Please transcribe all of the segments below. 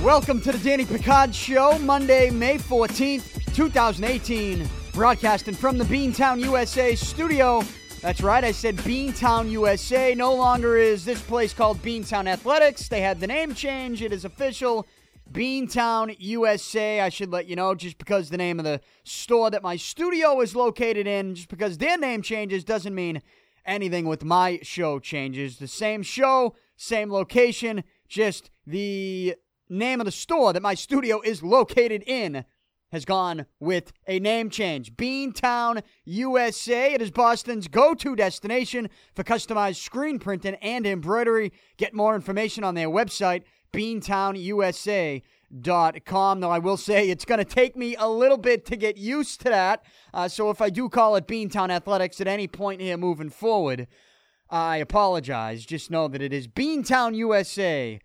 Welcome to the Danny Picard Show, Monday, May 14th, 2018. Broadcasting from the Beantown USA studio. That's right, I said Beantown USA. No longer is this place called Beantown Athletics. They had the name change, it is official. Beantown USA. I should let you know just because the name of the store that my studio is located in, just because their name changes, doesn't mean anything with my show changes. The same show, same location, just the name of the store that my studio is located in has gone with a name change. Beantown USA. It is Boston's go to destination for customized screen printing and embroidery. Get more information on their website, beantownusa.com. Though I will say it's going to take me a little bit to get used to that. Uh, so if I do call it Beantown Athletics at any point here moving forward, I apologize. Just know that it is beantownusa.com.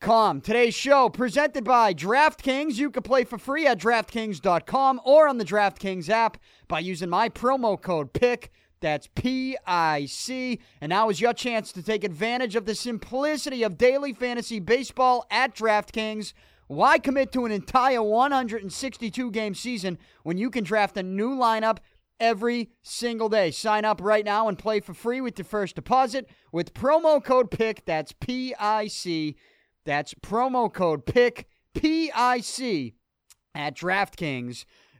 Com. Today's show presented by DraftKings. You can play for free at DraftKings.com or on the DraftKings app by using my promo code PIC. That's P I C. And now is your chance to take advantage of the simplicity of daily fantasy baseball at DraftKings. Why commit to an entire 162 game season when you can draft a new lineup every single day? Sign up right now and play for free with your first deposit with promo code PIC. That's P I C. That's promo code PICK PIC, I C,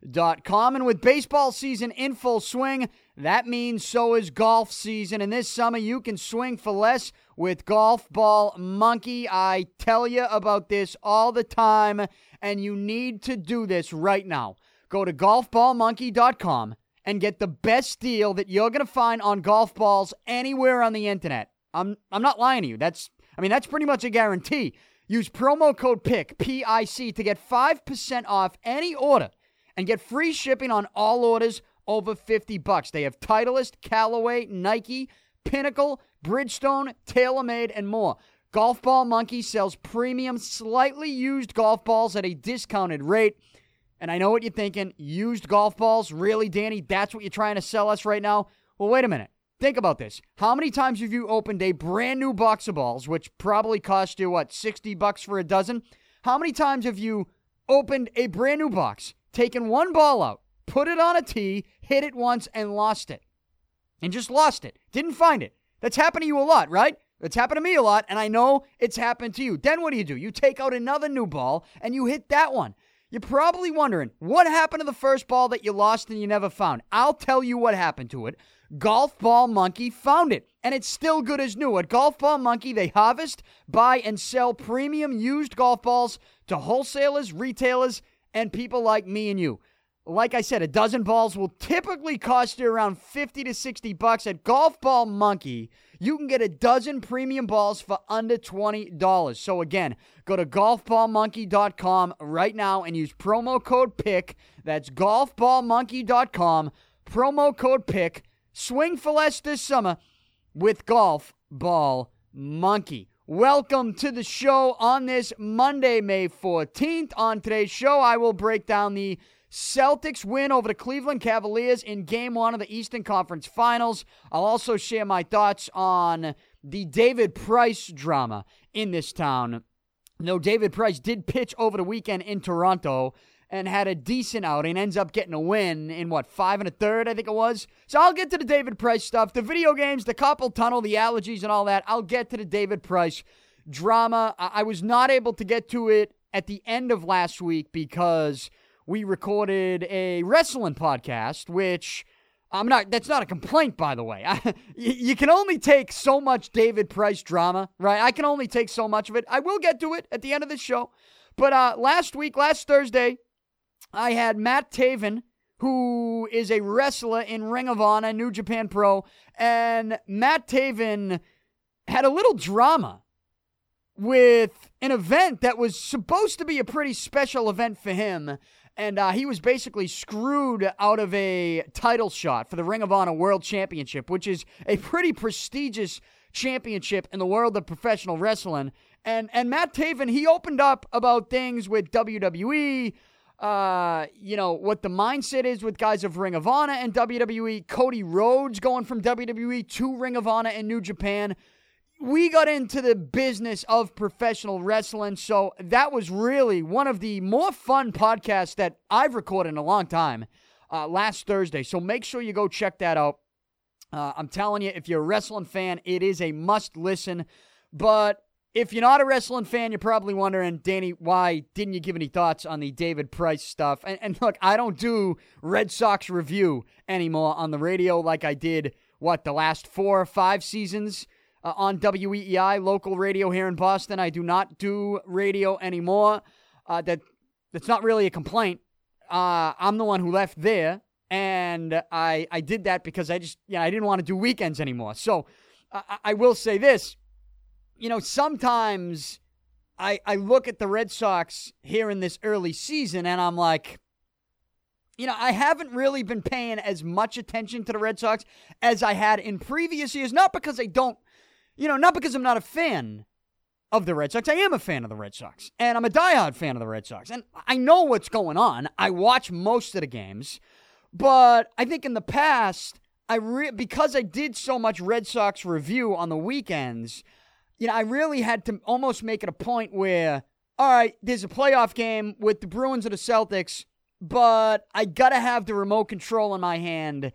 DraftKings.com. And with baseball season in full swing, that means so is golf season. And this summer, you can swing for less with Golf Ball Monkey. I tell you about this all the time, and you need to do this right now. Go to golfballmonkey.com and get the best deal that you're going to find on golf balls anywhere on the internet. I'm, I'm not lying to you. That's I mean, that's pretty much a guarantee. Use promo code PIC, P I C, to get 5% off any order and get free shipping on all orders over 50 bucks. They have Titleist, Callaway, Nike, Pinnacle, Bridgestone, TaylorMade, and more. Golf Ball Monkey sells premium, slightly used golf balls at a discounted rate. And I know what you're thinking used golf balls? Really, Danny? That's what you're trying to sell us right now? Well, wait a minute. Think about this. How many times have you opened a brand new box of balls, which probably cost you, what, 60 bucks for a dozen? How many times have you opened a brand new box, taken one ball out, put it on a tee, hit it once, and lost it? And just lost it. Didn't find it. That's happened to you a lot, right? It's happened to me a lot, and I know it's happened to you. Then what do you do? You take out another new ball and you hit that one. You're probably wondering what happened to the first ball that you lost and you never found. I'll tell you what happened to it. Golf Ball Monkey found it, and it's still good as new. At Golf Ball Monkey, they harvest, buy, and sell premium used golf balls to wholesalers, retailers, and people like me and you. Like I said, a dozen balls will typically cost you around 50 to 60 bucks. At Golf Ball Monkey, you can get a dozen premium balls for under $20. So again, go to golfballmonkey.com right now and use promo code PICK. That's golfballmonkey.com, promo code PICK. Swing for less this summer with Golf Ball Monkey. Welcome to the show on this Monday, May 14th. On today's show, I will break down the Celtics win over the Cleveland Cavaliers in game one of the Eastern Conference Finals. I'll also share my thoughts on the David Price drama in this town. No, David Price did pitch over the weekend in Toronto, and had a decent outing, ends up getting a win in what, five and a third, I think it was. So I'll get to the David Price stuff, the video games, the carpal tunnel, the allergies, and all that. I'll get to the David Price drama. I was not able to get to it at the end of last week because we recorded a wrestling podcast, which. I'm not. That's not a complaint, by the way. I, you can only take so much David Price drama, right? I can only take so much of it. I will get to it at the end of the show. But uh, last week, last Thursday, I had Matt Taven, who is a wrestler in Ring of Honor, New Japan Pro, and Matt Taven had a little drama with an event that was supposed to be a pretty special event for him. And uh, he was basically screwed out of a title shot for the Ring of Honor World Championship, which is a pretty prestigious championship in the world of professional wrestling. And and Matt Taven, he opened up about things with WWE, uh, you know, what the mindset is with guys of Ring of Honor and WWE. Cody Rhodes going from WWE to Ring of Honor and New Japan. We got into the business of professional wrestling, so that was really one of the more fun podcasts that I've recorded in a long time uh, last Thursday. So make sure you go check that out. Uh, I'm telling you, if you're a wrestling fan, it is a must listen. But if you're not a wrestling fan, you're probably wondering, Danny, why didn't you give any thoughts on the David Price stuff? And, and look, I don't do Red Sox review anymore on the radio like I did, what, the last four or five seasons uh, on WEEI, local radio here in Boston. I do not do radio anymore. Uh, that That's not really a complaint. Uh, I'm the one who left there, and I, I did that because I just, yeah, I didn't want to do weekends anymore. So I, I will say this you know, sometimes I I look at the Red Sox here in this early season and I'm like, you know, I haven't really been paying as much attention to the Red Sox as I had in previous years. Not because I don't, you know, not because I'm not a fan of the Red Sox. I am a fan of the Red Sox, and I'm a diehard fan of the Red Sox. And I know what's going on. I watch most of the games, but I think in the past, I re- because I did so much Red Sox review on the weekends you know, I really had to almost make it a point where, all right, there's a playoff game with the Bruins and the Celtics, but I got to have the remote control in my hand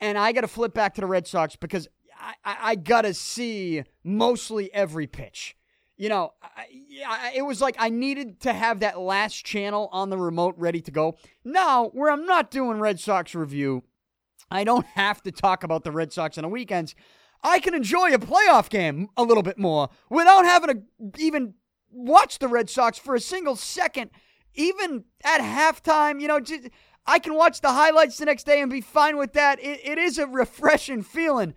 and I got to flip back to the Red Sox because I, I, I got to see mostly every pitch. You know, I, I, it was like I needed to have that last channel on the remote ready to go. Now, where I'm not doing Red Sox review, I don't have to talk about the Red Sox on the weekends. I can enjoy a playoff game a little bit more without having to even watch the Red Sox for a single second, even at halftime. You know, just, I can watch the highlights the next day and be fine with that. it, it is a refreshing feeling.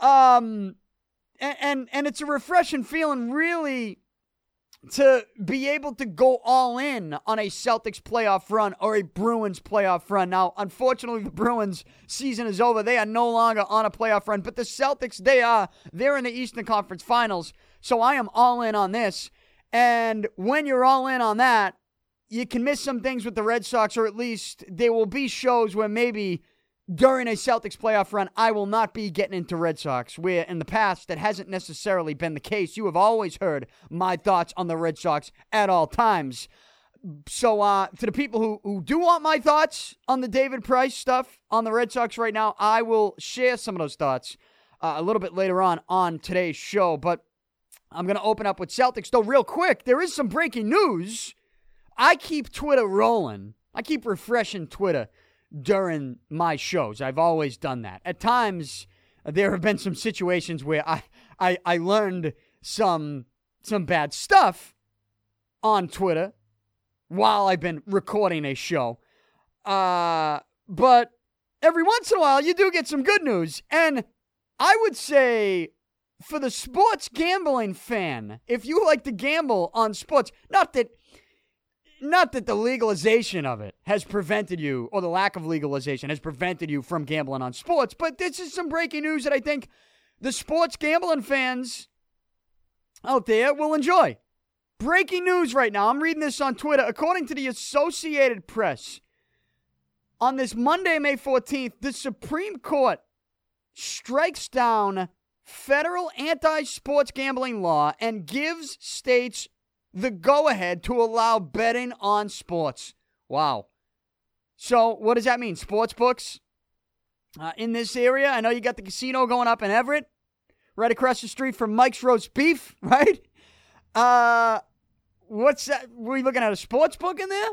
Um, and, and, and it's a refreshing feeling, really, to be able to go all in on a Celtics playoff run or a Bruins playoff run. Now, unfortunately, the Bruins season is over. They are no longer on a playoff run, but the Celtics, they are. They're in the Eastern Conference Finals. So I am all in on this. And when you're all in on that, you can miss some things with the Red Sox, or at least there will be shows where maybe during a Celtics playoff run, I will not be getting into Red Sox, where in the past that hasn't necessarily been the case. You have always heard my thoughts on the Red Sox at all times. So, uh, to the people who, who do want my thoughts on the David Price stuff on the Red Sox right now, I will share some of those thoughts uh, a little bit later on on today's show. But I'm going to open up with Celtics. Though, real quick, there is some breaking news. I keep Twitter rolling, I keep refreshing Twitter during my shows. I've always done that. At times, there have been some situations where I, I, I learned some some bad stuff on Twitter while I've been recording a show. Uh, but every once in a while, you do get some good news. And I would say for the sports gambling fan, if you like to gamble on sports, not that not that the legalization of it has prevented you, or the lack of legalization has prevented you from gambling on sports, but this is some breaking news that I think the sports gambling fans out there will enjoy. Breaking news right now. I'm reading this on Twitter. According to the Associated Press, on this Monday, May 14th, the Supreme Court strikes down federal anti sports gambling law and gives states the go ahead to allow betting on sports. Wow. So, what does that mean? Sports books uh, in this area? I know you got the casino going up in Everett, right across the street from Mike's Roast Beef, right? Uh, what's that? Were we looking at a sports book in there?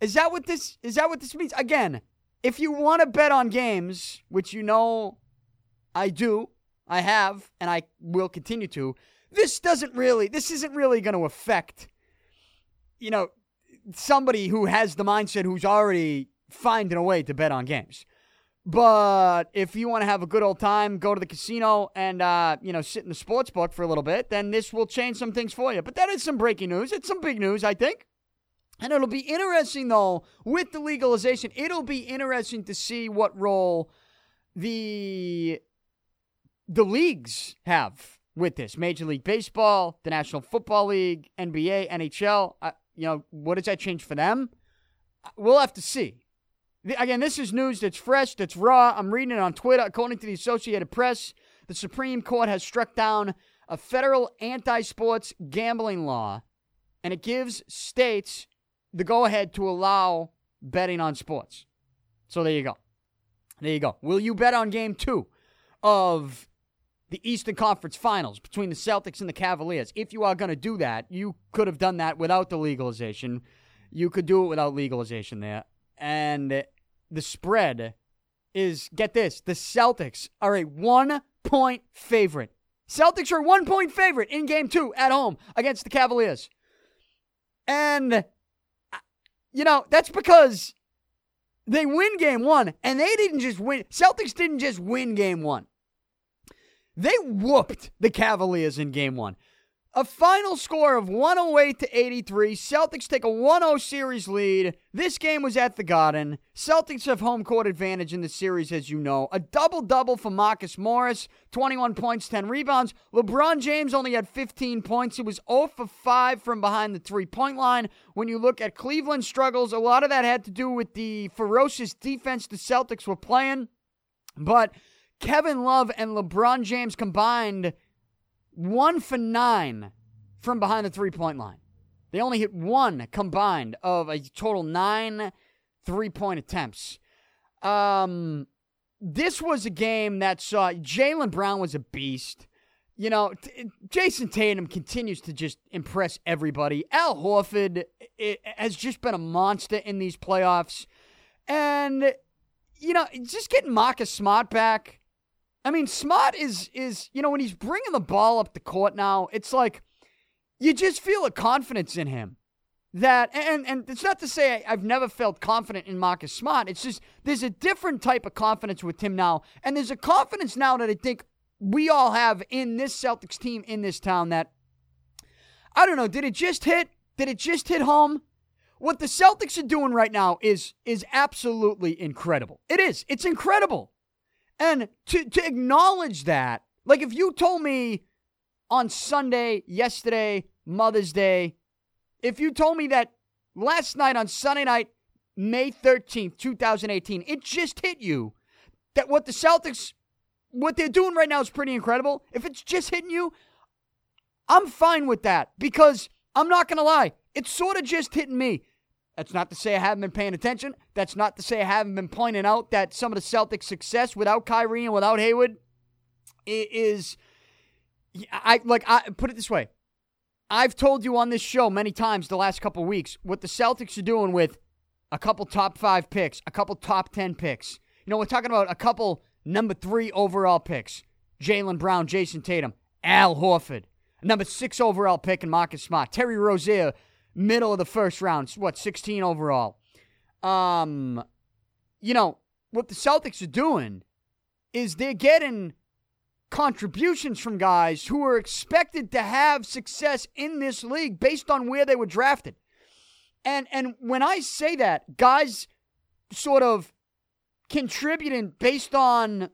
Is that what this is that what this means? Again, if you want to bet on games, which you know I do, I have, and I will continue to, this doesn't really, this isn't really going to affect, you know, somebody who has the mindset who's already finding a way to bet on games. But if you want to have a good old time, go to the casino and uh, you know sit in the sports book for a little bit, then this will change some things for you. But that is some breaking news. It's some big news, I think. And it'll be interesting though with the legalization. It'll be interesting to see what role the the leagues have with this. Major League Baseball, the National Football League, NBA, NHL. Uh, you know, what does that change for them? we'll have to see. Again, this is news that's fresh, that's raw. I'm reading it on Twitter. According to the Associated Press, the Supreme Court has struck down a federal anti sports gambling law, and it gives states the go ahead to allow betting on sports. So there you go. There you go. Will you bet on game two of the Eastern Conference Finals between the Celtics and the Cavaliers? If you are going to do that, you could have done that without the legalization. You could do it without legalization there. And the spread is get this the Celtics are a one point favorite. Celtics are one point favorite in game two at home against the Cavaliers. And, uh, you know, that's because they win game one, and they didn't just win. Celtics didn't just win game one. They whooped the Cavaliers in game one. A final score of 108 to 83. Celtics take a 1-0 series lead. This game was at the Garden. Celtics have home court advantage in the series, as you know. A double double for Marcus Morris, 21 points, 10 rebounds. LeBron James only had 15 points. He was 0 for 5 from behind the three point line. When you look at Cleveland's struggles, a lot of that had to do with the ferocious defense the Celtics were playing. But Kevin Love and LeBron James combined one for nine from behind the three point line. They only hit one combined of a total nine three point attempts. Um, this was a game that saw Jaylen Brown was a beast. You know, t- Jayson Tatum continues to just impress everybody. Al Horford it, has just been a monster in these playoffs. And, you know, just getting Marcus Smart back I mean, Smart is is you know when he's bringing the ball up the court now, it's like you just feel a confidence in him. That and and it's not to say I've never felt confident in Marcus Smart. It's just there's a different type of confidence with him now, and there's a confidence now that I think we all have in this Celtics team in this town. That I don't know. Did it just hit? Did it just hit home? What the Celtics are doing right now is is absolutely incredible. It is. It's incredible. And to, to acknowledge that, like if you told me on Sunday, yesterday, Mother's Day, if you told me that last night on Sunday night, May 13th, 2018, it just hit you that what the Celtics, what they're doing right now is pretty incredible. If it's just hitting you, I'm fine with that because I'm not going to lie. It's sort of just hitting me. That's not to say I haven't been paying attention. That's not to say I haven't been pointing out that some of the Celtics' success without Kyrie and without Hayward is I like I put it this way. I've told you on this show many times the last couple weeks what the Celtics are doing with a couple top 5 picks, a couple top 10 picks. You know, we're talking about a couple number 3 overall picks. Jaylen Brown, Jayson Tatum, Al Horford, number 6 overall pick and Marcus Smart, Terry Rozier middle of the first round. What, 16 overall? Um, you know, what the Celtics are doing is they're getting contributions from guys who are expected to have success in this league based on where they were drafted. And and when I say that, guys sort of contributing based on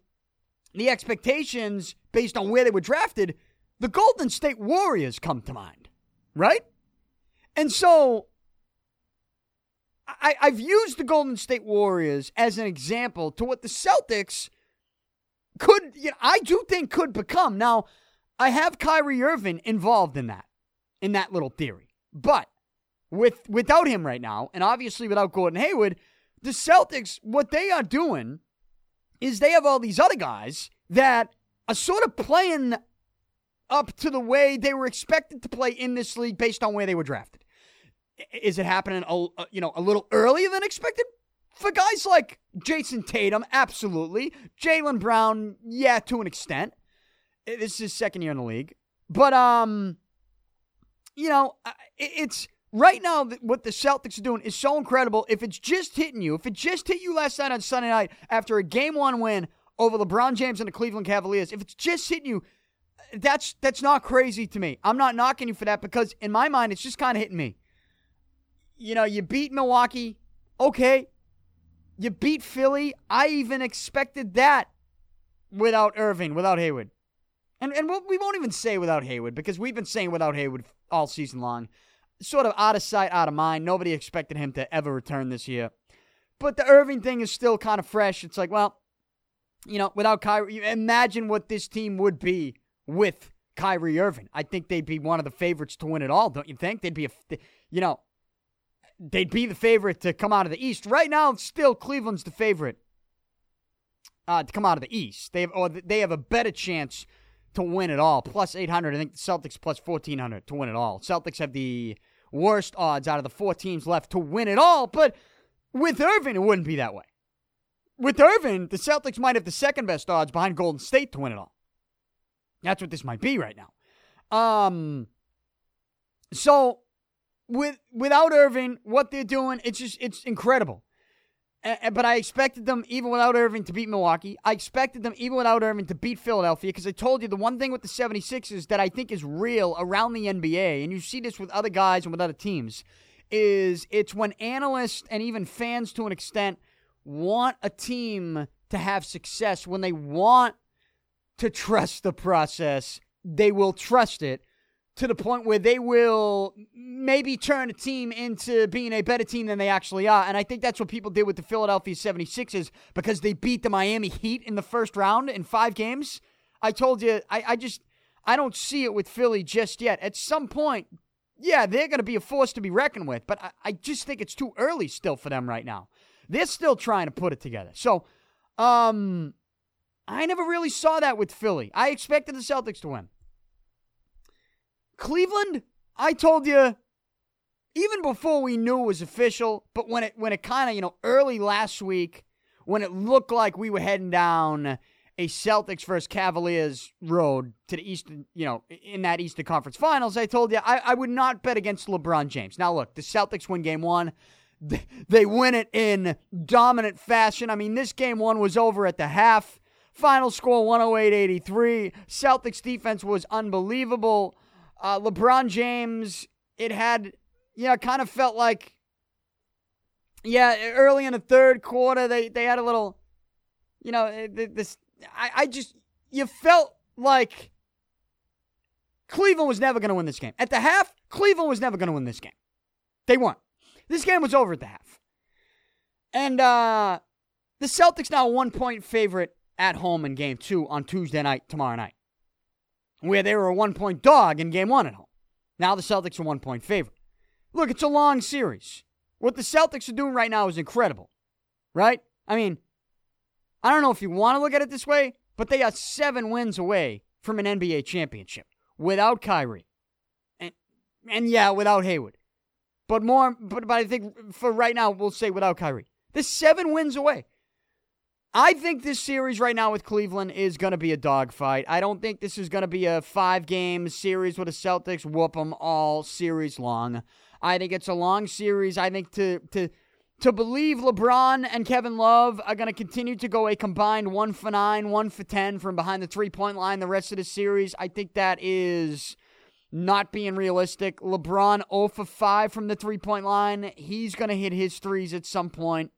the expectations based on where they were drafted, the Golden State Warriors come to mind, right? And so I, I've used the Golden State Warriors as an example to what the Celtics could, you know, I do think could become. Now, I have Kyrie Irving involved in that, in that little theory. But with without him right now, and obviously without Gordon Hayward, the Celtics, what they are doing is they have all these other guys that are sort of playing up to the way they were expected to play in this league based on where they were drafted. Is it happening a, you know a little earlier than expected? For guys like Jayson Tatum, absolutely. Jaylen Brown, yeah, to an extent. This is his second year in the league, but um, you know, it's right now what the Celtics are doing is so incredible. If it's just hitting you, if it just hit you last night on Sunday night after a game one win over LeBron James and the Cleveland Cavaliers, if it's just hitting you, that's that's not crazy to me. I'm not knocking you for that because in my mind, it's just kind of hitting me you know, you beat Milwaukee. Okay. You beat Philly. I even expected that without Irving, without Hayward. And and we won't even say without Hayward because we've been saying without Hayward all season long. sort of out of sight, out of mind. Nobody expected him to ever return this year. But the Irving thing is still kind of fresh. It's like, well, you know, without Kyrie, imagine what this team would be with Kyrie Irving. I think they'd be one of the favorites to win it all, don't you think? They'd be, a, you know, they'd be the favorite to come out of the East. Right now, still Cleveland's the favorite uh, to come out of the East. They have, or they have a better chance to win it all. Plus 800. I think the Celtics plus 1400 to win it all. Celtics have the worst odds out of the four teams left to win it all, but with Irving, it wouldn't be that way. With Irving, the Celtics might have the second best odds behind Golden State to win it all. That's what this might be right now. Um, so with without Irving, what they're doing, it's just it's incredible but I expected them, even without Irving, to beat Milwaukee. I expected them, even without Irving, to beat Philadelphia because I told you the one thing with the 76ers that I think is real around the NBA, and you see this with other guys and with other teams, is it's when analysts and even fans to an extent want a team to have success, when they want to trust the process, they will trust it to the point where they will maybe turn a team into being a better team than they actually are. And I think that's what people did with the Philadelphia 76ers because they beat the Miami Heat in the first round in five games. I told you, I, I just, I don't see it with Philly just yet. At some point, yeah, they're going to be a force to be reckoned with, but I, I just think it's too early still for them right now. They're still trying to put it together. So, um, I never really saw that with Philly. I expected the Celtics to win. Cleveland, I told you even before we knew it was official, but when it when it kind of, you know, early last week when it looked like we were heading down a Celtics versus Cavaliers road to the Eastern, you know, in that Eastern Conference Finals, I told you I, I would not bet against LeBron James. Now, look, the Celtics win game one. They win it in dominant fashion. I mean, this game one was over at the half. Final score 108 83. Celtics defense was unbelievable. Uh, LeBron James, it had, you know, kind of felt like, yeah, early in the third quarter, they, they had a little, you know, eh, this, I, I just, you felt like Cleveland was never going to win this game. At the half, Cleveland was never going to win this game. They weren't. This game was over at the half. And uh, the Celtics now one point favorite at home in game two on Tuesday night, tomorrow night where they were a one point dog in game one at home. Now the Celtics are one point favorite. Look, it's a long series. What the Celtics are doing right now is incredible, right? I mean, I don't know if you want to look at it this way, but they are seven wins away from an NBA championship without Kyrie. And, and yeah, without Hayward. But more, but, but I think for right now, we'll say without Kyrie. They're seven wins away. I think this series right now with Cleveland is going to be a dogfight. I don't think this is going to be a five game series with the Celtics whoop them all series long. I think it's a long series. I think to to to believe LeBron and Kevin Love are going to continue to go a combined one for nine, one for ten from behind the three point line the rest of the series, I think that is not being realistic. LeBron 0 for 5 from the three point line. He's going to hit his threes at some point.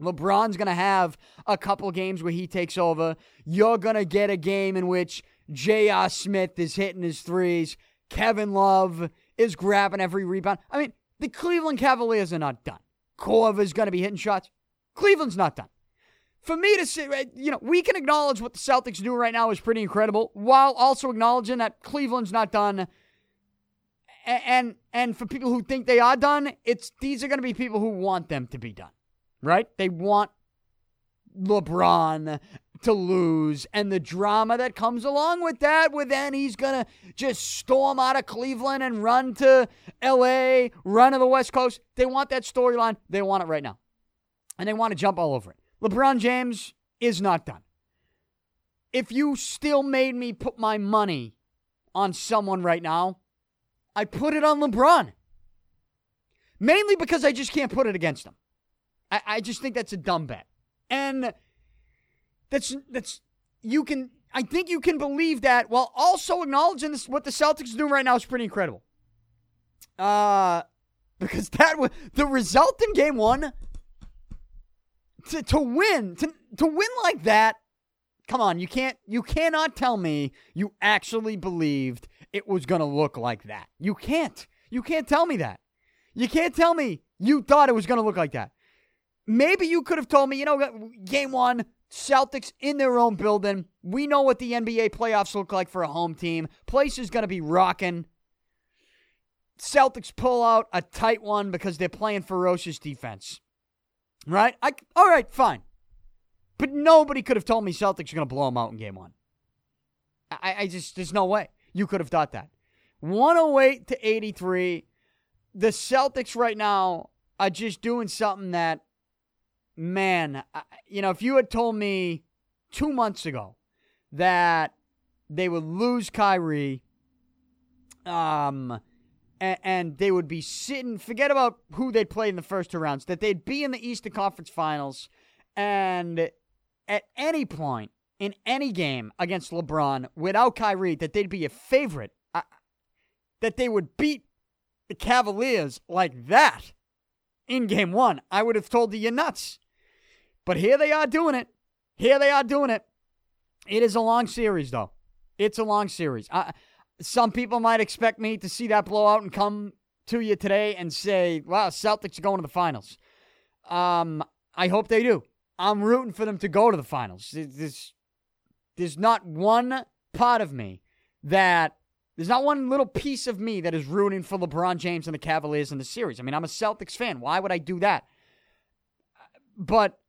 LeBron's going to have a couple games where he takes over. You're going to get a game in which J.R. Smith is hitting his threes. Kevin Love is grabbing every rebound. I mean, the Cleveland Cavaliers are not done. Korver is going to be hitting shots. Cleveland's not done. For me to say, eh, you know, we can acknowledge what the Celtics do right now is pretty incredible, while also acknowledging that Cleveland's not done. And and, and for people who think they are done, it's these are going to be people who want them to be done right? They want LeBron to lose and the drama that comes along with that, with then he's going to just storm out of Cleveland and run to LA, run to the West Coast. They want that storyline. They want it right now. And they want to jump all over it. LeBron James is not done. If you still made me put my money on someone right now, I put it on LeBron. Mainly because I just can't put it against him. I, I just think that's a dumb bet. And that's that's you can I think you can believe that while also acknowledging this what the Celtics are doing right now is pretty incredible. Uh because that was the result in game one to, to win to, to win like that come on you can't you cannot tell me you actually believed it was going to look like that you can't You can't tell me that. You can't tell me you thought it was going to look like that. Maybe you could have told me, you know, game one, Celtics in their own building. We know what the NBA playoffs look like for a home team. Place is going to be rocking. Celtics pull out a tight one because they're playing ferocious defense. Right? I, all right, fine. But nobody could have told me Celtics are going to blow them out in game one. I, I just, there's no way you could have thought that. 108 to 83. The Celtics right now are just doing something that, man, you know, if you had told me two months ago that they would lose Kyrie, um, and, and they would be sitting, forget about who they'd play in the first two rounds, that they'd be in the Eastern Conference Finals, and at any point in any game against LeBron without Kyrie, that they'd be a favorite, uh, that they would beat the Cavaliers like that in game one, I would have told you you're nuts. But here they are doing it. Here they are doing it. It is a long series, though. It's a long series. I, some people might expect me to see that blowout and come to you today and say, wow, Celtics are going to the finals. Um, I hope they do. I'm rooting for them to go to the finals. There's, there's not one part of me that there's not one little piece of me that is rooting for LeBron James and the Cavaliers in the series. I mean, I'm a Celtics fan. Why would I do that? But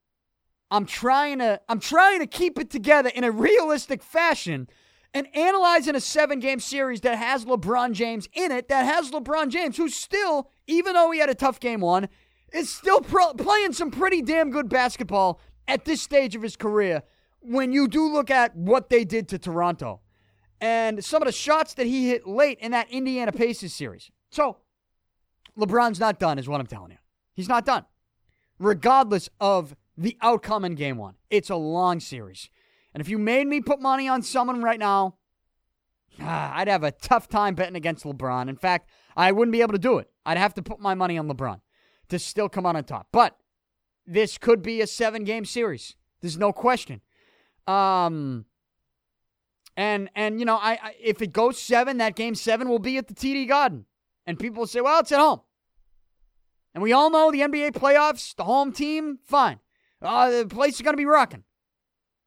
I'm trying to I'm trying to keep it together in a realistic fashion and analyzing a seven game series that has LeBron James in it, that has LeBron James, who's still, even though he had a tough game one, is still pro- playing some pretty damn good basketball at this stage of his career when you do look at what they did to Toronto and some of the shots that he hit late in that Indiana Pacers series. So, LeBron's not done, is what I'm telling you. He's not done, regardless of the outcome in game one. It's a long series. And if you made me put money on someone right now, ah, I'd have a tough time betting against LeBron. In fact, I wouldn't be able to do it. I'd have to put my money on LeBron to still come on top. But this could be a seven game series. There's no question. Um, and and you know, I, I if it goes seven, that game seven will be at the TD Garden, and people will say, "Well, it's at home." And we all know the NBA playoffs, the home team, fine. Uh, the place is going to be rocking.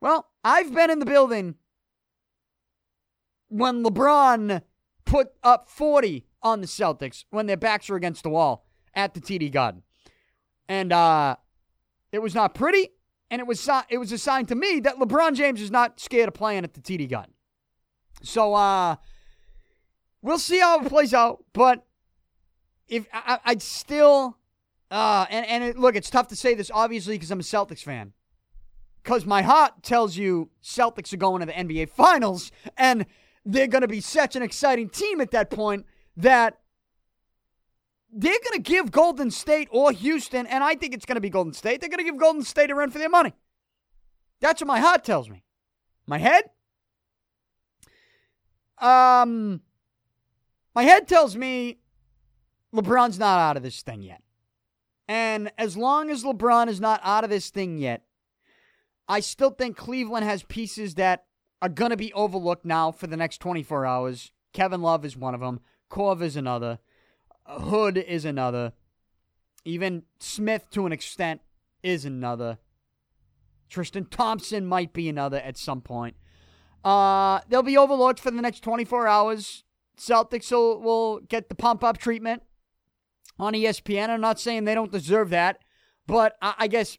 Well, I've been in the building when LeBron put up 40 on the Celtics when their backs were against the wall at the TD Garden. And uh, it was not pretty, and it was it was a sign to me that LeBron James is not scared of playing at the TD Garden. So uh, we'll see how it plays out, but if I, would still uh, and and it, look, it's tough to say this obviously because I'm a Celtics fan because my heart tells you Celtics are going to the NBA Finals, and they're going to be such an exciting team at that point that they're going to give Golden State or Houston, and I think it's going to be Golden State, they're going to give Golden State a run for their money. That's what my heart tells me. My head? Um, my head tells me LeBron's not out of this thing yet. And as long as LeBron is not out of this thing yet, I still think Cleveland has pieces that are going to be overlooked now for the next 24 hours. Kevin Love is one of them. Korver is another. Hood is another. Even Smith, to an extent, is another. Tristan Thompson might be another at some point. Uh, they'll be overlooked for the next 24 hours. Celtics will, will get the pump up treatment on ESPN. I'm not saying they don't deserve that, but I, I guess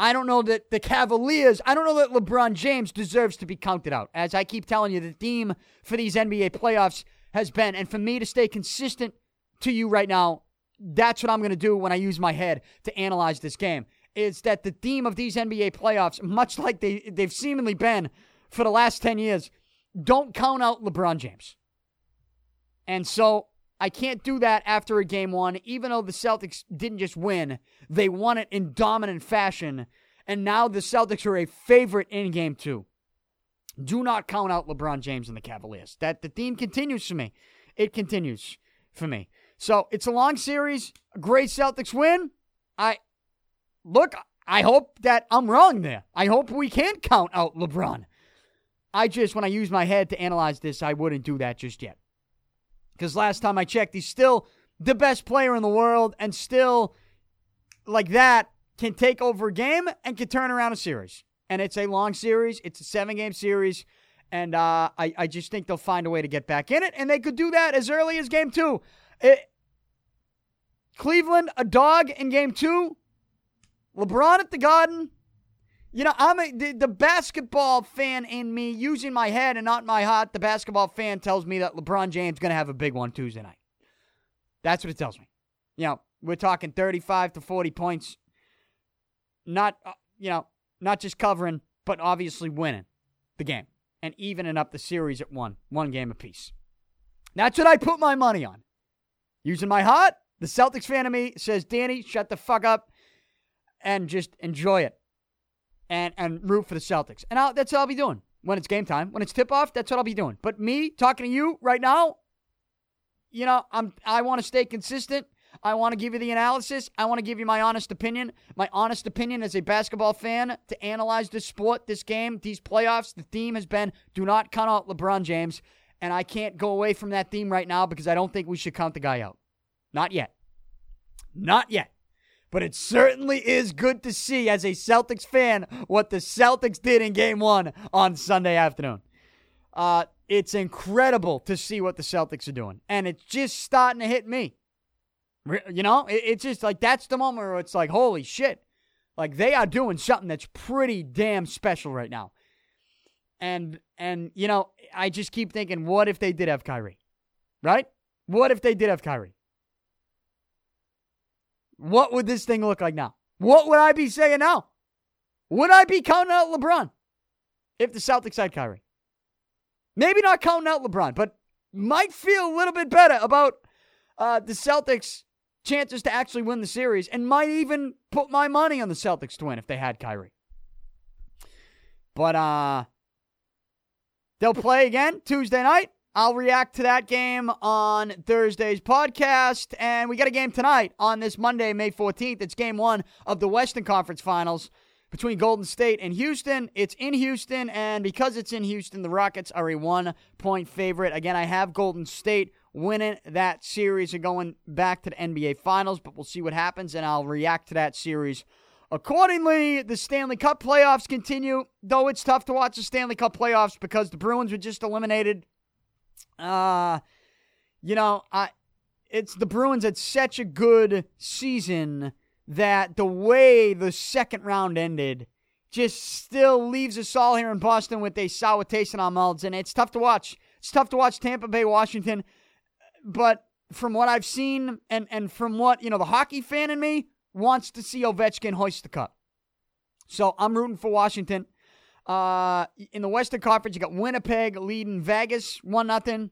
I don't know that the Cavaliers, I don't know that LeBron James deserves to be counted out. As I keep telling you, the theme for these NBA playoffs has been, and for me to stay consistent to you right now, that's what I'm going to do when I use my head to analyze this game. Is that the theme of these NBA playoffs, much like they, they've seemingly been for the last 10 years, don't count out LeBron James. And so I can't do that after a game one, even though the Celtics didn't just win, they won it in dominant fashion, and now the Celtics are a favorite in game two. Do not count out LeBron James and the Cavaliers. That the theme continues for me. It continues for me. So it's a long series. A great Celtics win. I look, I hope that I'm wrong there. I hope we can count out LeBron. I just, when I use my head to analyze this, I wouldn't do that just yet. Because last time I checked, he's still the best player in the world and still, like that, can take over a game and can turn around a series. And it's a long series, it's a seven game series. And uh, I, I just think they'll find a way to get back in it. And they could do that as early as game two. It, Cleveland, a dog in game two. LeBron at the Garden. You know, I'm a, the, the basketball fan in me, using my head and not my heart. The basketball fan tells me that LeBron James going to have a big one Tuesday night. That's what it tells me. You know, we're talking 35 to 40 points. Not, uh, you know, not just covering, but obviously winning the game and evening up the series at one, one game apiece. That's what I put my money on. Using my heart, the Celtics fan of me says, Danny, shut the fuck up and just enjoy it and and root for the Celtics. And I'll, that's what I'll be doing when it's game time. When it's tip off, that's what I'll be doing. But me talking to you right now, you know, I'm I want to stay consistent. I want to give you the analysis. I want to give you my honest opinion. My honest opinion as a basketball fan to analyze this sport, this game, these playoffs. The theme has been do not count out LeBron James. And I can't go away from that theme right now because I don't think we should count the guy out. Not yet. Not yet. But it certainly is good to see, as a Celtics fan, what the Celtics did in game one on Sunday afternoon. Uh, it's incredible to see what the Celtics are doing. And it's just starting to hit me. You know, it's just like that's the moment where it's like, holy shit. Like they are doing something that's pretty damn special right now. And and you know, I just keep thinking, what if they did have Kyrie? Right? What if they did have Kyrie? What would this thing look like now? What would I be saying now? Would I be counting out LeBron if the Celtics had Kyrie? Maybe not counting out LeBron, but might feel a little bit better about uh, the Celtics' chances to actually win the series and might even put my money on the Celtics to win if they had Kyrie. But uh, they'll play again Tuesday night. I'll react to that game on Thursday's podcast. And we got a game tonight on this Monday, May 14th. It's game one of the Western Conference Finals between Golden State and Houston. It's in Houston, and because it's in Houston, the Rockets are a one point favorite. Again, I have Golden State winning that series and going back to the NBA Finals, but we'll see what happens, and I'll react to that series accordingly. The Stanley Cup playoffs continue, though it's tough to watch the Stanley Cup playoffs because the Bruins were just eliminated uh, you know, I it's the Bruins had such a good season that the way the second round ended just still leaves us all here in Boston with a sour taste in our mouths, and it's tough to watch. It's tough to watch Tampa Bay, Washington, but from what I've seen and and from what you know, the hockey fan in me wants to see Ovechkin hoist the cup. So I'm rooting for Washington. Uh, in the Western Conference, you got Winnipeg leading Vegas one nothing.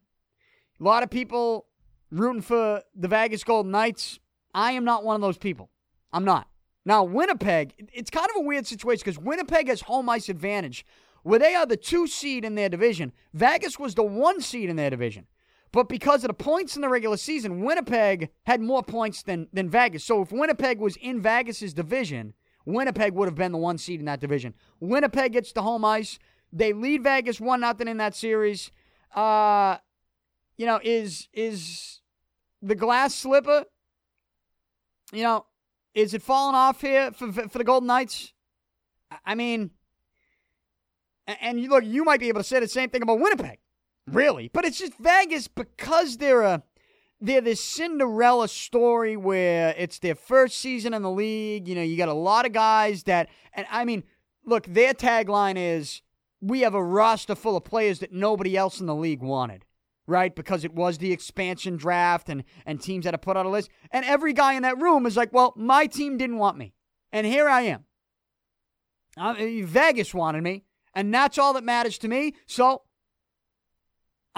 A lot of people rooting for the Vegas Golden Knights. I am not one of those people. I'm not. Now, Winnipeg, it's kind of a weird situation because Winnipeg has home ice advantage, where they are the two seed in their division. Vegas was the one seed in their division. But because of the points in the regular season, Winnipeg had more points than, than Vegas. So if Winnipeg was in Vegas's division, Winnipeg would have been the one seed in that division. Winnipeg gets the home ice. They lead Vegas one nothing in that series. Uh, you know, is is the glass slipper? You know, is it falling off here for for the Golden Knights? I mean, and you look, you might be able to say the same thing about Winnipeg, really, but it's just Vegas because they're a they're this Cinderella story where it's their first season in the league. You know, you got a lot of guys that, and I mean, look, their tagline is we have a roster full of players that nobody else in the league wanted, right? Because it was the expansion draft and, and teams had to put out a list. And every guy in that room is like, well, my team didn't want me. And here I am. Uh, Vegas wanted me, and that's all that matters to me. So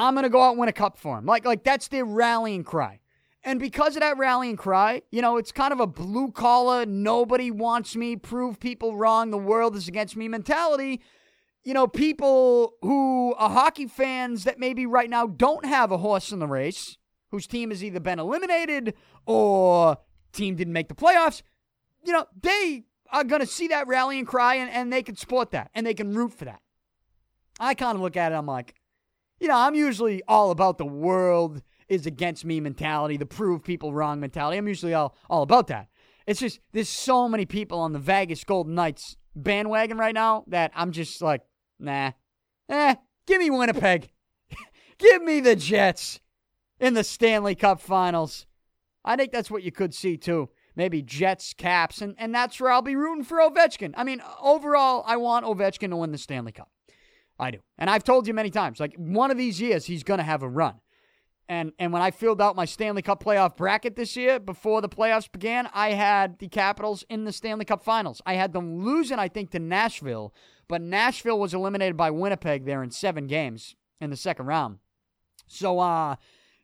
I'm going to go out and win a cup for him. Like, like that's their rallying cry. And because of that rallying cry, you know, it's kind of a blue collar, nobody wants me, prove people wrong, the world is against me mentality. You know, people who are hockey fans that maybe right now don't have a horse in the race, whose team has either been eliminated or team didn't make the playoffs, you know, they are going to see that rallying cry and, and they can support that and they can root for that. I kind of look at it, I'm like, you know, I'm usually all about the world is against me mentality, the prove people wrong mentality. I'm usually all, all about that. It's just there's so many people on the Vegas Golden Knights bandwagon right now that I'm just like, nah. Eh, give me Winnipeg. give me the Jets in the Stanley Cup finals. I think that's what you could see too. Maybe Jets, Caps, and, and that's where I'll be rooting for Ovechkin. I mean, overall, I want Ovechkin to win the Stanley Cup. I do. And I've told you many times, like one of these years, he's going to have a run. And and when I filled out my Stanley Cup playoff bracket this year before the playoffs began, I had the Capitals in the Stanley Cup Finals. I had them losing, I think, to Nashville, but Nashville was eliminated by Winnipeg there in seven games in the second round. So, uh,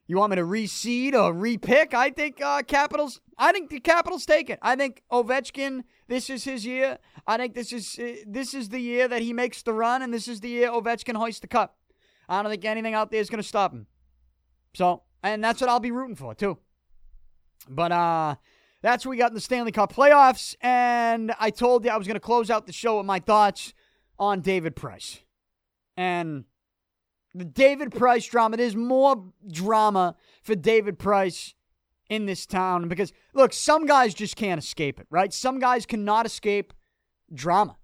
you want me to reseed or repick? I think uh, Capitals. I think the Capitals take it. I think Ovechkin. This is his year. I think this is uh, this is the year that he makes the run, and this is the year Ovechkin hoists the cup. I don't think anything out there is going to stop him. So, and that's what I'll be rooting for too. But uh, that's what we got in the Stanley Cup playoffs, and I told you I was going to close out the show with my thoughts on David Price, and the David Price drama. There's more drama for David Price in this town because, look, some guys just can't escape it, right? Some guys cannot escape drama,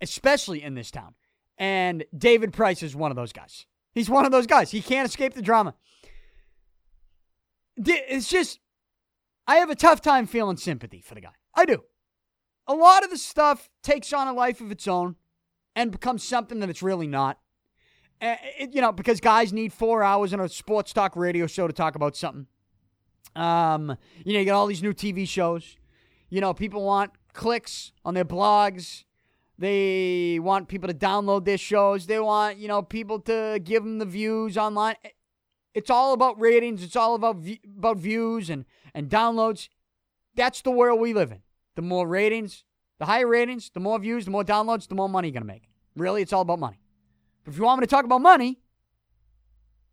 especially in this town. And David Price is one of those guys. He's one of those guys. He can't escape the drama. It's just, I have a tough time feeling sympathy for the guy. I do. A lot of the stuff takes on a life of its own and becomes something that it's really not. Uh, it, you know, because guys need four hours in a sports talk radio show to talk about something. Um, you know, you got all these new TV shows. You know, people want clicks on their blogs. They want people to download their shows. They want, you know, people to give them the views online. It's all about ratings. It's all about about views and and downloads. That's the world we live in. The more ratings, the higher ratings, the more views, the more downloads, the more money you're gonna make. Really, it's all about money. But if you want me to talk about money,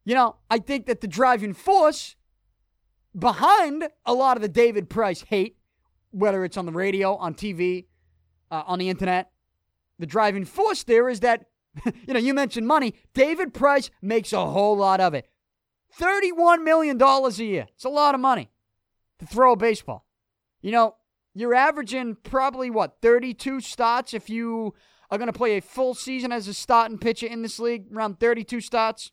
you know, I think that the driving force behind a lot of the David Price hate, whether it's on the radio, on TV, uh, on the internet, the driving force there is that, you know, you mentioned money. David Price makes a whole lot of it. $31 million a year. It's a lot of money to throw a baseball. You know, you're averaging probably what, 32 starts if you are going to play a full season as a starting pitcher in this league, around 32 starts.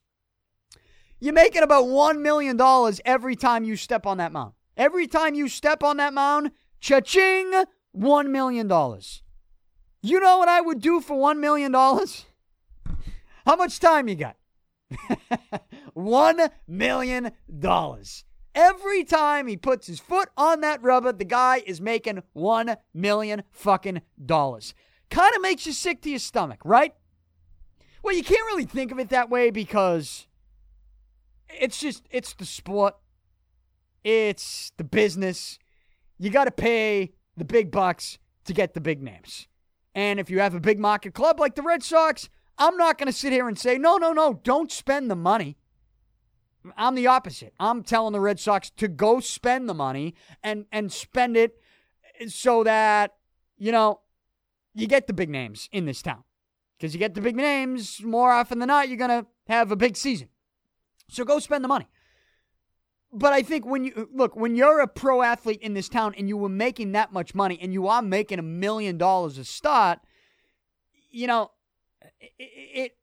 You're making about $1 million every time you step on that mound. Every time you step on that mound, cha-ching, $1 million. You know what I would do for $1 million? How much time you got? $1 million. Every time he puts his foot on that rubber, the guy is making 1 million fucking dollars kind of makes you sick to your stomach, right? Well, you can't really think of it that way because it's just it's the sport. It's the business. You got to pay the big bucks to get the big names. And if you have a big market club like the Red Sox, I'm not going to sit here and say, "No, no, no, don't spend the money." I'm the opposite. I'm telling the Red Sox to go spend the money and and spend it so that you know you get the big names in this town. Because you get the big names, more often than not, you're going to have a big season. So go spend the money. But I think when you look, when you're a pro athlete in this town and you were making that much money and you are making a million dollars a start, you know, it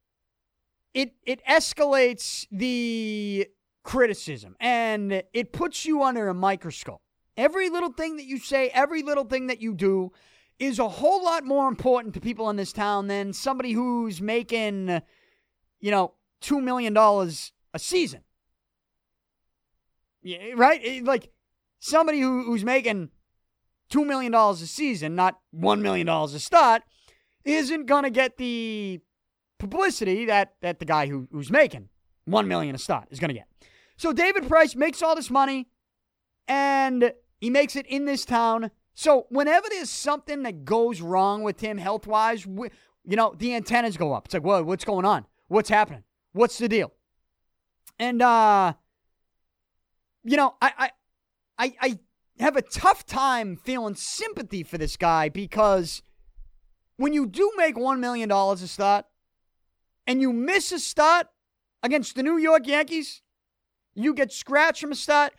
it it escalates the criticism and it puts you under a microscope. Every little thing that you say, every little thing that you do is a whole lot more important to people in this town than somebody who's making, you know, $2 million a season. Yeah, right? Like somebody who, who's making $2 million a season, not $1 million a start, isn't going to get the publicity that, that the guy who, who's making 1 million a start is going to get. So David Price makes all this money and he makes it in this town so whenever there's something that goes wrong with him health wise, you know, the antennas go up. It's like, whoa, what's going on? What's happening? What's the deal? And uh, you know, I I I, I have a tough time feeling sympathy for this guy because when you do make one million dollars a start and you miss a start against the New York Yankees, You get scratched from a start,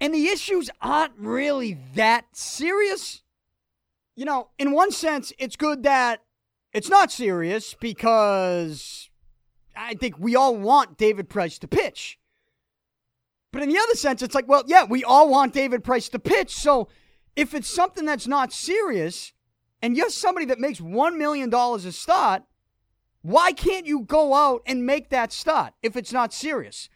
and the issues aren't really that serious. You know, in one sense, it's good that it's not serious because I think we all want David Price to pitch. But in the other sense, it's like, well, yeah, we all want David Price to pitch. So if it's something that's not serious and you're somebody that makes $1 million a start, why can't you go out and make that start if it's not serious?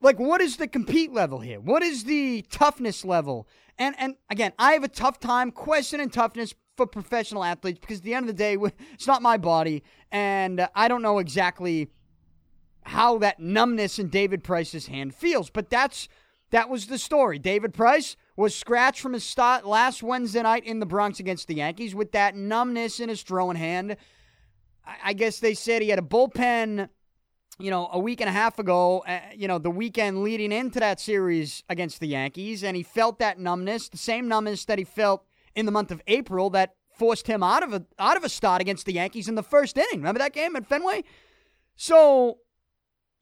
Like, what is the compete level here? What is the toughness level? And and again, I have a tough time questioning toughness for professional athletes because at the end of the day, it's not my body, and I don't know exactly how that numbness in David Price's hand feels. But that's that was the story. David Price was scratched from his start last Wednesday night in the Bronx against the Yankees with that numbness in his throwing hand. I guess they said he had a bullpen, you know, a week and a half ago, uh, you know, the weekend leading into that series against the Yankees, and he felt that numbness, the same numbness that he felt in the month of April that forced him out of a out of a start against the Yankees in the first inning. Remember that game at Fenway? So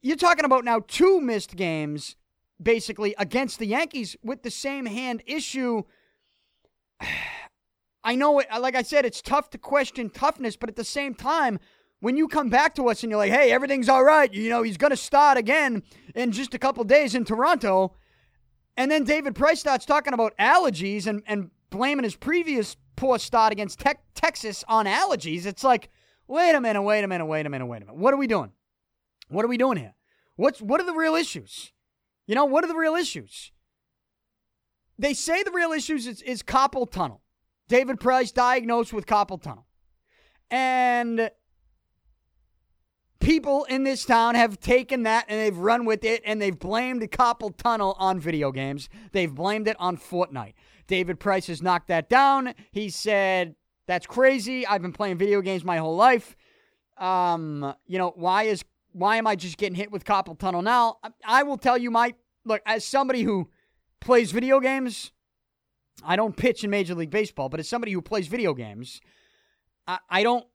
you're talking about now two missed games basically against the Yankees with the same hand issue. I know it, like I said, it's tough to question toughness, but at the same time, when you come back to us and you're like, hey, everything's all right, you know, he's going to start again in just a couple days in Toronto. And then David Price starts talking about allergies and, and blaming his previous poor start against te- Texas on allergies. It's like, wait a minute, wait a minute, wait a minute, wait a minute. What are we doing? What are we doing here? What's what are the real issues? You know, what are the real issues? They say the real issues is, is carpal tunnel. David Price diagnosed with carpal tunnel. And people in this town have taken that and they've run with it and they've blamed carpal tunnel on video games. They've blamed it on Fortnite. David Price has knocked that down. He said, That's crazy. I've been playing video games my whole life. Um, you know, why is why am I just getting hit with carpal tunnel now? I will tell you my look as somebody who plays video games. I don't pitch in Major League Baseball, but as somebody who plays video games, I, I don't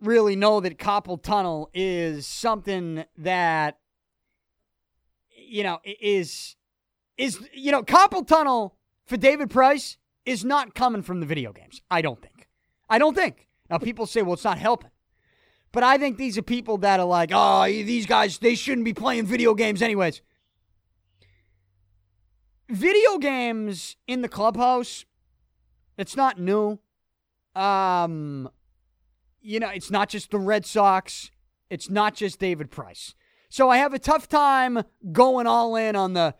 really know that carpal tunnel is something that you know is is you know carpal tunnel for David Price is not coming from the video games. I don't think. I don't think. Now people say, well, it's not helping. But I think these are people that are like, oh, these guys, they shouldn't be playing video games anyways. Video games in the clubhouse, it's not new. Um, you know, it's not just the Red Sox, it's not just David Price. So I have a tough time going all in on the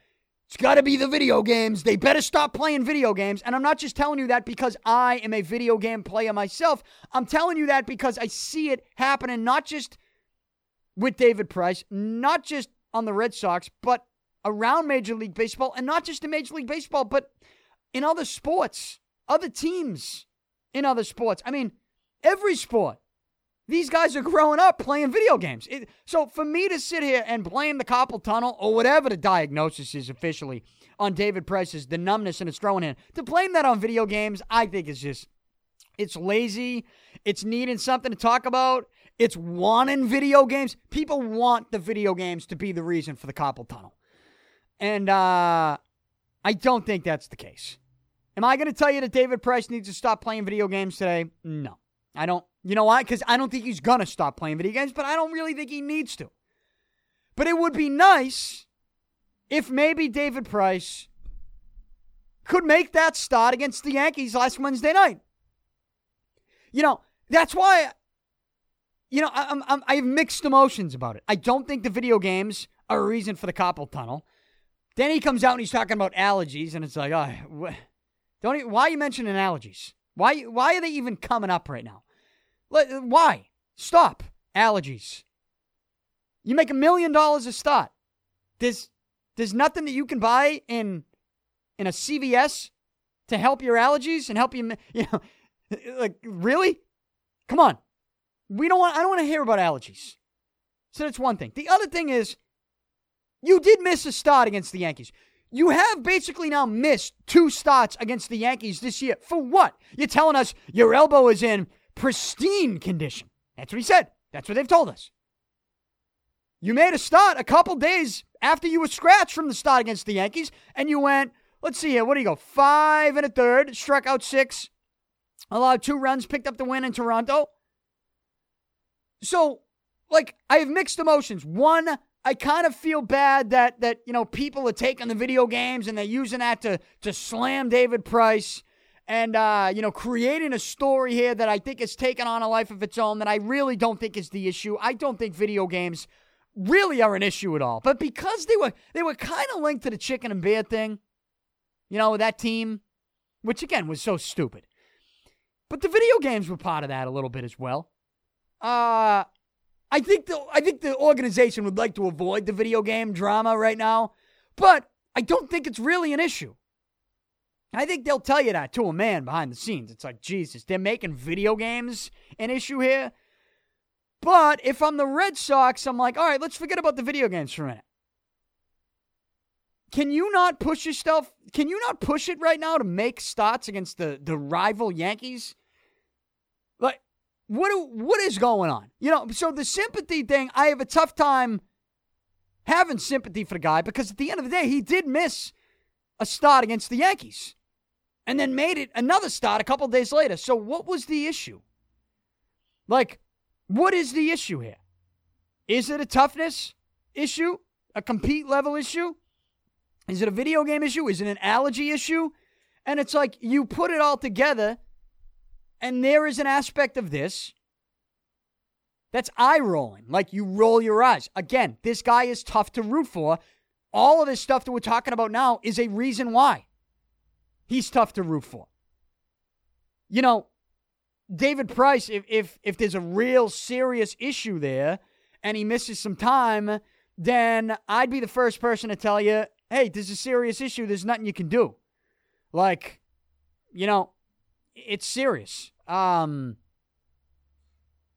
it's got to be the video games. They better stop playing video games. And I'm not just telling you that because I am a video game player myself. I'm telling you that because I see it happening not just with David Price, not just on the Red Sox, but around Major League Baseball, and not just in Major League Baseball, but in other sports, other teams in other sports. I mean, every sport. These guys are growing up playing video games. It, so for me to sit here and blame the carpal tunnel or whatever the diagnosis is officially on David Price's the numbness in his throwing hand, to blame that on video games, I think is just it's lazy. It's needing something to talk about. It's wanting video games. People want the video games to be the reason for the carpal tunnel. And uh, I don't think that's the case. Am I going to tell you that David Price needs to stop playing video games today? No. I don't. You know why? Because I don't think he's going to stop playing video games, but I don't really think he needs to. But it would be nice if maybe David Price could make that start against the Yankees last Wednesday night. You know, that's why, you know, I, I'm, I have mixed emotions about it. I don't think the video games are a reason for the carpal tunnel. Then he comes out and he's talking about allergies, and it's like, oh, don't. why are you mentioning allergies? Why? Why are they even coming up right now? Why? Stop. Allergies. You make a million dollars a start. There's there's nothing that you can buy in in a CVS to help your allergies and help you you know like really? Come on. We don't want I don't want to hear about allergies. So that's one thing. The other thing is you did miss a start against the Yankees. You have basically now missed two starts against the Yankees this year. For what? You're telling us your elbow is in pristine condition. That's what he said. That's what they've told us. You made a start a couple days after you were scratched from the start against the Yankees, and you went, let's see here, what do you go? Five and a third, struck out six, allowed two runs, picked up the win in Toronto. So, like, I have mixed emotions. One, I kind of feel bad that that you know people are taking the video games and they're using that to to slam David Price and uh, you know creating a story here that I think is taken on a life of its own that I really don't think is the issue. I don't think video games really are an issue at all. But because they were they were kind of linked to the chicken and beer thing, you know, that team, which again was so stupid. But the video games were part of that a little bit as well. Uh I think the I think the organization would like to avoid the video game drama right now, but I don't think it's really an issue. I think they'll tell you that to a man behind the scenes. It's like, Jesus, they're making video games an issue here. But if I'm the Red Sox, I'm like, all right, let's forget about the video games for a minute. Can you not push yourself? Can you not push it right now to make starts against the, the rival Yankees? Like, what do, what is going on? You know, so the sympathy thing, I have a tough time having sympathy for the guy because at the end of the day, he did miss a start against the Yankees and then made it another start a couple days later. So what was the issue? Like, what is the issue here? Is it a toughness issue? A compete level issue? Is it a video game issue? Is it an allergy issue? And it's like you put it all together and there is an aspect of this that's eye rolling. Like you roll your eyes. Again, this guy is tough to root for. All of this stuff that we're talking about now is a reason why he's tough to root for. You know, David Price, if if if there's a real serious issue there and he misses some time, then I'd be the first person to tell you, hey, there's a serious issue. There's nothing you can do. Like, you know, it's serious. Um,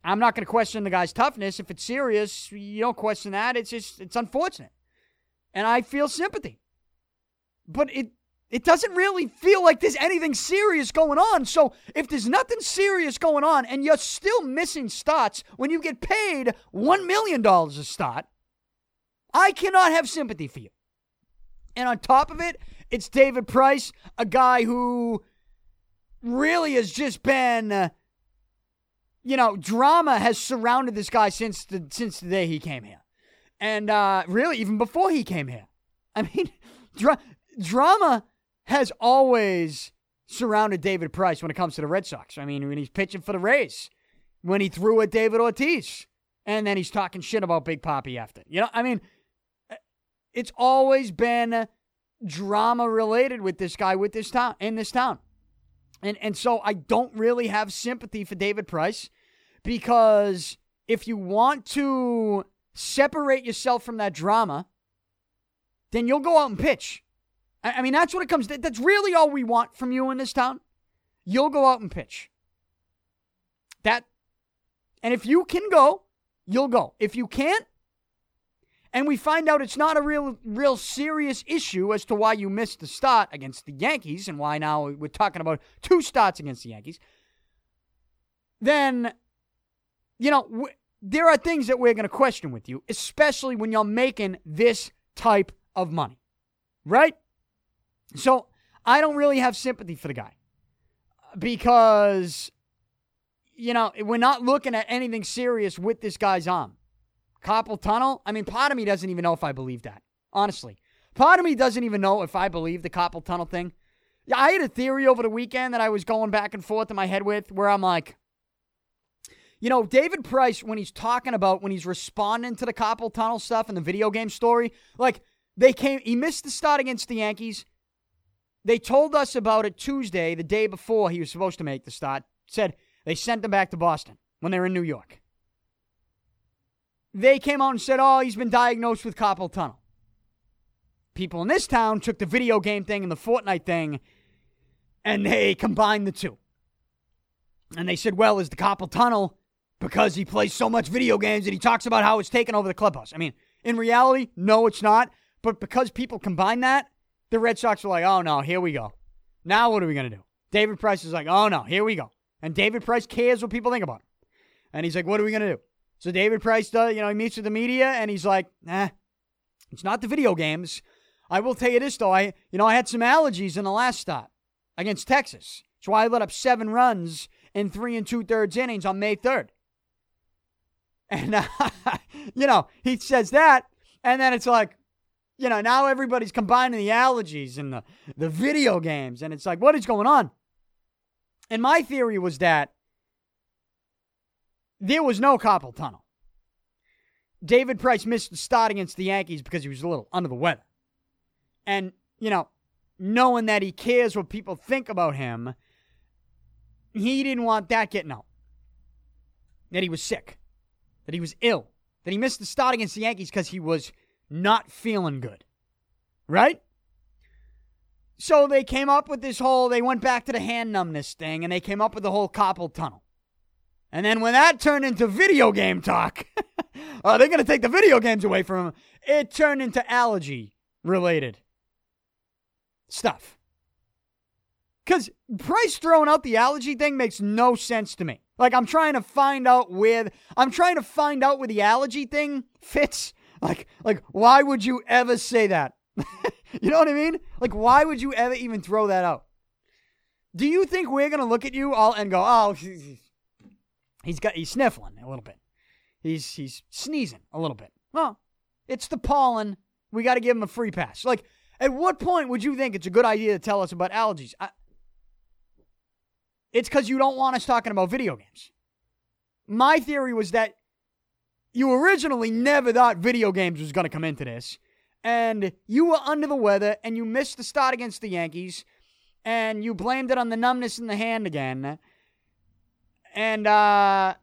I'm not going to question the guy's toughness. If it's serious, you don't question that. It's just, it's unfortunate. And I feel sympathy. But it, it doesn't really feel like there's anything serious going on. So if there's nothing serious going on and you're still missing starts when you get paid $1 million a start, I cannot have sympathy for you. And on top of it, it's David Price, a guy who really has just been, uh, you know, drama has surrounded this guy since the since the day he came here, and uh, really even before he came here. I mean, dra- drama has always surrounded David Price when it comes to the Red Sox. I mean, when he's pitching for the Rays, when he threw at David Ortiz, and then he's talking shit about Big Poppy after. You know, I mean, it's always been drama related with this guy with this town in this town. And and so I don't really have sympathy for David Price because if you want to separate yourself from that drama, then you'll go out and pitch. I, I mean, that's what it comes to. That's really all we want from you in this town. You'll go out and pitch. That and if you can go, you'll go. If you can't, and we find out it's not a real real serious issue as to why you missed the start against the Yankees and why now we're talking about two starts against the Yankees, then you know, w- there are things that we're going to question with you, especially when you're making this type of money. Right? So, I don't really have sympathy for the guy because you know, we're not looking at anything serious with this guy's arm. Carpal tunnel? I mean, part of me doesn't even know if I believe that. Honestly. Part of me doesn't even know if I believe the carpal tunnel thing. Yeah, I had a theory over the weekend that I was going back and forth in my head with where I'm like, you know, David Price, when he's talking about, when he's responding to the carpal tunnel stuff and the video game story, like, they came, he missed the start against the Yankees. They told us about it Tuesday, the day before he was supposed to make the start. Said they sent him back to Boston when they were in New York they came out and said, oh, he's been diagnosed with carpal tunnel. People in this town took the video game thing and the Fortnite thing and they combined the two. And they said, well, is the carpal tunnel because he plays so much video games and he talks about how it's taken over the clubhouse? I mean, in reality, no, it's not. But because people combine that, the Red Sox are like, oh no, here we go. Now what are we going to do? David Price is like, oh no, here we go. And David Price cares what people think about him. And he's like, what are we going to do? So David Price does, you know, he meets with the media and he's like, nah, it's not the video games. I will tell you this though, I you know, I had some allergies in the last start against Texas. That's why I let up seven runs in three and two thirds innings on May 3rd. And, uh, you know, he says that, and then it's like, you know, now everybody's combining the allergies and the, the video games, and it's like, what is going on? And my theory was that there was no carpal tunnel. David Price missed the start against the Yankees because he was a little under the weather. And, you know, knowing that he cares what people think about him, he didn't want that getting out. That he was sick, that he was ill, that he missed the start against the Yankees because he was not feeling good. Right? So they came up with this whole, they went back to the hand numbness thing and they came up with the whole carpal tunnel. And then when that turned into video game talk, uh, they're going to take the video games away from him. It turned into allergy related stuff. Because Price throwing out the allergy thing makes no sense to me. Like I'm trying to find out where I'm trying to find out where the allergy thing fits. Like like why would you ever say that? you know what I mean? Like why would you ever even throw that out? Do you think we're gonna look at you all and go, oh, he's got he's sniffling a little bit, he's he's sneezing a little bit. Well, it's the pollen. We got to give him a free pass. Like at what point would you think it's a good idea to tell us about allergies? I, it's because you don't want us talking about video games. My theory was that you originally never thought video games was going to come into this, and you were under the weather, and you missed the start against the Yankees, and you blamed it on the numbness in the hand again, and uh,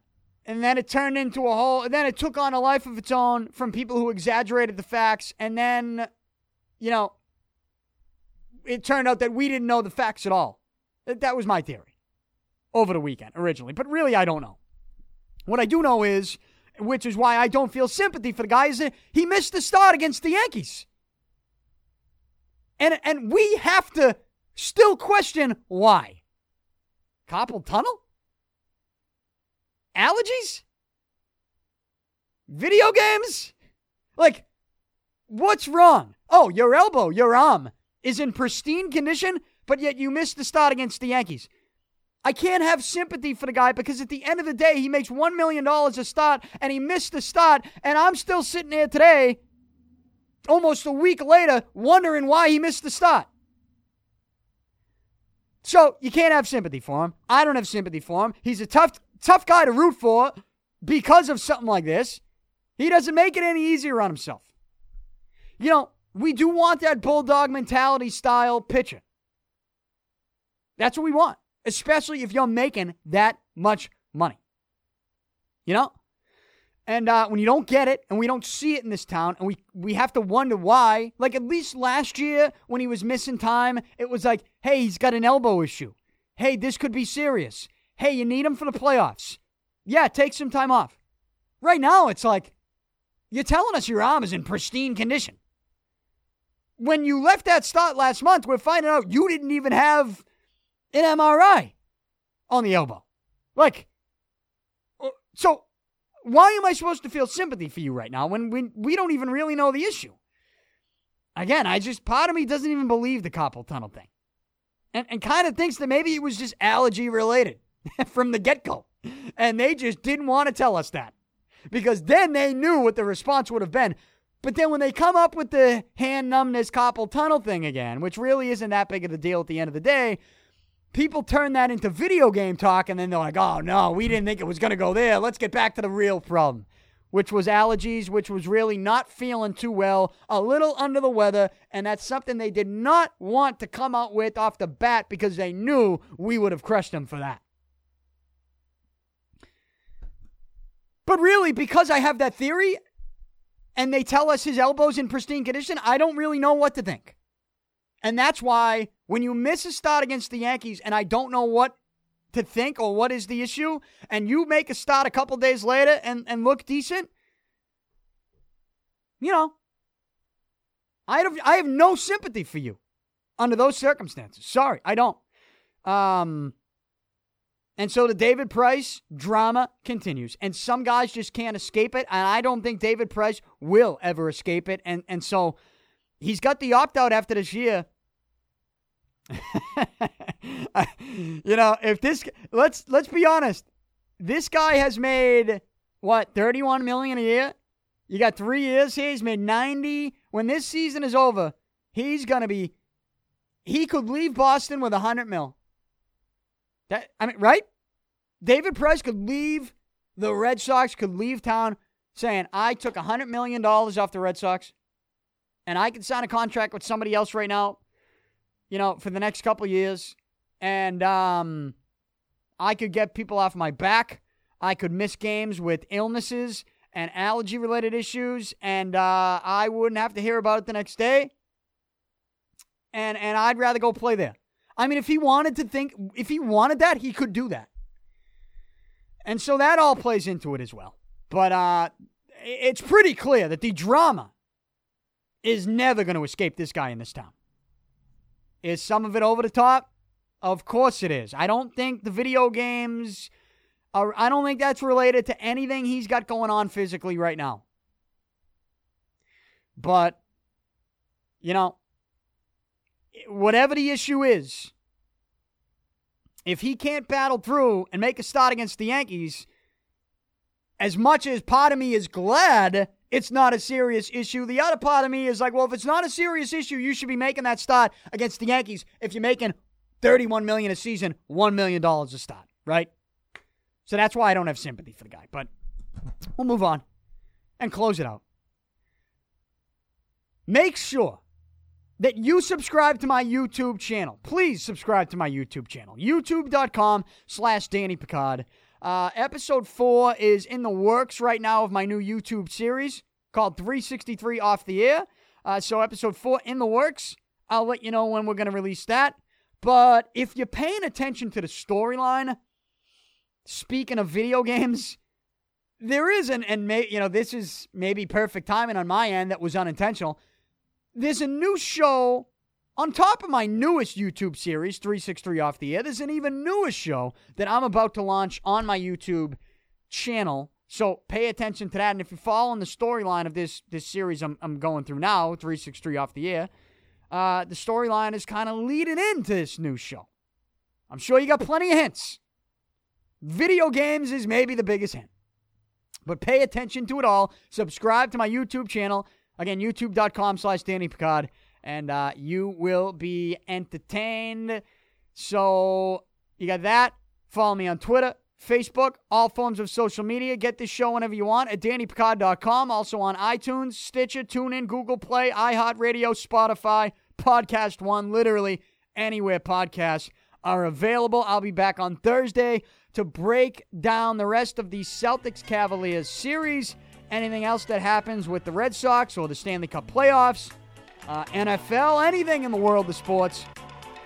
and then it turned into a whole. And Then it took on a life of its own from people who exaggerated the facts, and then, you know, it turned out that we didn't know the facts at all. That was my theory over the weekend originally, but really I don't know. What I do know is, which is why I don't feel sympathy for the guy, is that he missed the start against the Yankees. And and we have to still question why. Carpal tunnel? Allergies? Video games? Like, what's wrong? Oh, your elbow, your arm is in pristine condition, but yet you missed the start against the Yankees. I can't have sympathy for the guy because at the end of the day, he makes $1 million a start and he missed the start. And I'm still sitting here today, almost a week later, wondering why he missed the start. So you can't have sympathy for him. I don't have sympathy for him. He's a tough, tough guy to root for because of something like this. He doesn't make it any easier on himself. You know, we do want that bulldog mentality style pitcher. That's what we want, especially if you're making that much money. You know? And uh, when you don't get it, and we don't see it in this town, and we, we have to wonder why, like at least last year when he was missing time, it was like, hey, he's got an elbow issue. Hey, this could be serious. Hey, you need him for the playoffs. Yeah, take some time off. Right now, it's like, you're telling us your arm is in pristine condition when you left that start last month, we're finding out you didn't even have an MRI on the elbow. Like, uh, so why am I supposed to feel sympathy for you right now when we, we don't even really know the issue? Again, I just, part of me doesn't even believe the carpal tunnel thing. And, and kind of thinks that maybe it was just allergy related from the get go. And they just didn't want to tell us that because then they knew what the response would have been. But then when they come up with the hand numbness carpal tunnel thing again, which really isn't that big of a deal at the end of the day, people turn that into video game talk and then they're like, oh no, we didn't think it was going to go there. Let's get back to the real problem, which was allergies, which was really not feeling too well, a little under the weather. And that's something they did not want to come out with off the bat because they knew we would have crushed them for that. But really, because I have that theory, and they tell us his elbow's in pristine condition, I don't really know what to think. And that's why when you miss a start against the Yankees and I don't know what to think or what is the issue, and you make a start a couple days later and, and look decent, you know, I have, I have no sympathy for you under those circumstances. Sorry, I don't. Um, And so the David Price drama continues. And some guys just can't escape it. And I don't think David Price will ever escape it. And and so he's got the opt out after this year. you know, if this let's let's be honest. This guy has made what, 31 million a year? You got 3 years here. He's made 90. When this season is over, he's going to be he could leave Boston with a 100 mil. That I mean, right? David Price could leave the Red Sox, could leave town saying, I took a $100 million off the Red Sox and I can sign a contract with somebody else right now, you know, for the next couple years. And um, I could get people off my back. I could miss games with illnesses and allergy related issues, and uh, I wouldn't have to hear about it the next day. And, and I'd rather go play there. I mean, if he wanted to think, if he wanted that, he could do that. And so that all plays into it as well. But uh, it's pretty clear that the drama is never going to escape this guy in this town. Is some of it over the top? Of course it is. I don't think the video games are, I don't think that's related to anything he's got going on physically right now. But, you know, whatever the issue is, if he can't battle through and make a start against the Yankees, as much as part of me is glad it's not a serious issue, the other part of me is like, well, if it's not a serious issue, you should be making that start against the Yankees if you're making 31 million a season, 1 million dollars a start, right? So that's why I don't have sympathy for the guy, but we'll move on and close it out. Make sure that you subscribe to my YouTube channel. Please subscribe to my YouTube channel. YouTube.com slash Danny Picard. Uh, episode four is in the works right now of my new YouTube series called 363 Off the Air. Uh, so, episode four in the works. I'll let you know when we're going to release that. But if you're paying attention to the storyline, speaking of video games, there is an, and may, you know, this is maybe perfect timing on my end that was unintentional there's a new show on top of my newest YouTube series, 363 Off the Air. There's an even newest show that I'm about to launch on my YouTube channel. So pay attention to that. And if you're following the storyline of this this series I'm, I'm going through now, 363 Off the Air, uh, the storyline is kind of leading into this new show. I'm sure you got plenty of hints. Video games is maybe the biggest hint. But pay attention to it all. Subscribe to my YouTube channel. Again, youtube.com slash Danny Picard, and uh, you will be entertained. So you got that. Follow me on Twitter, Facebook, all forms of social media. Get this show whenever you want at DannyPicard.com. Also on iTunes, Stitcher, TuneIn, Google Play, iHeartRadio, Spotify, Podcast One, literally anywhere podcasts are available. I'll be back on Thursday to break down the rest of the Celtics Cavaliers series anything else that happens with the Red Sox or the Stanley Cup playoffs, uh, NFL, anything in the world of sports,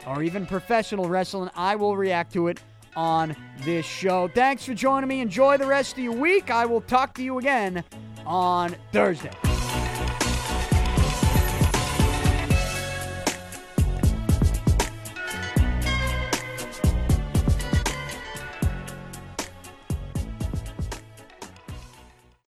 or even professional wrestling, I will react to it on this show. Thanks for joining me. Enjoy the rest of your week. I will talk to you again on Thursday.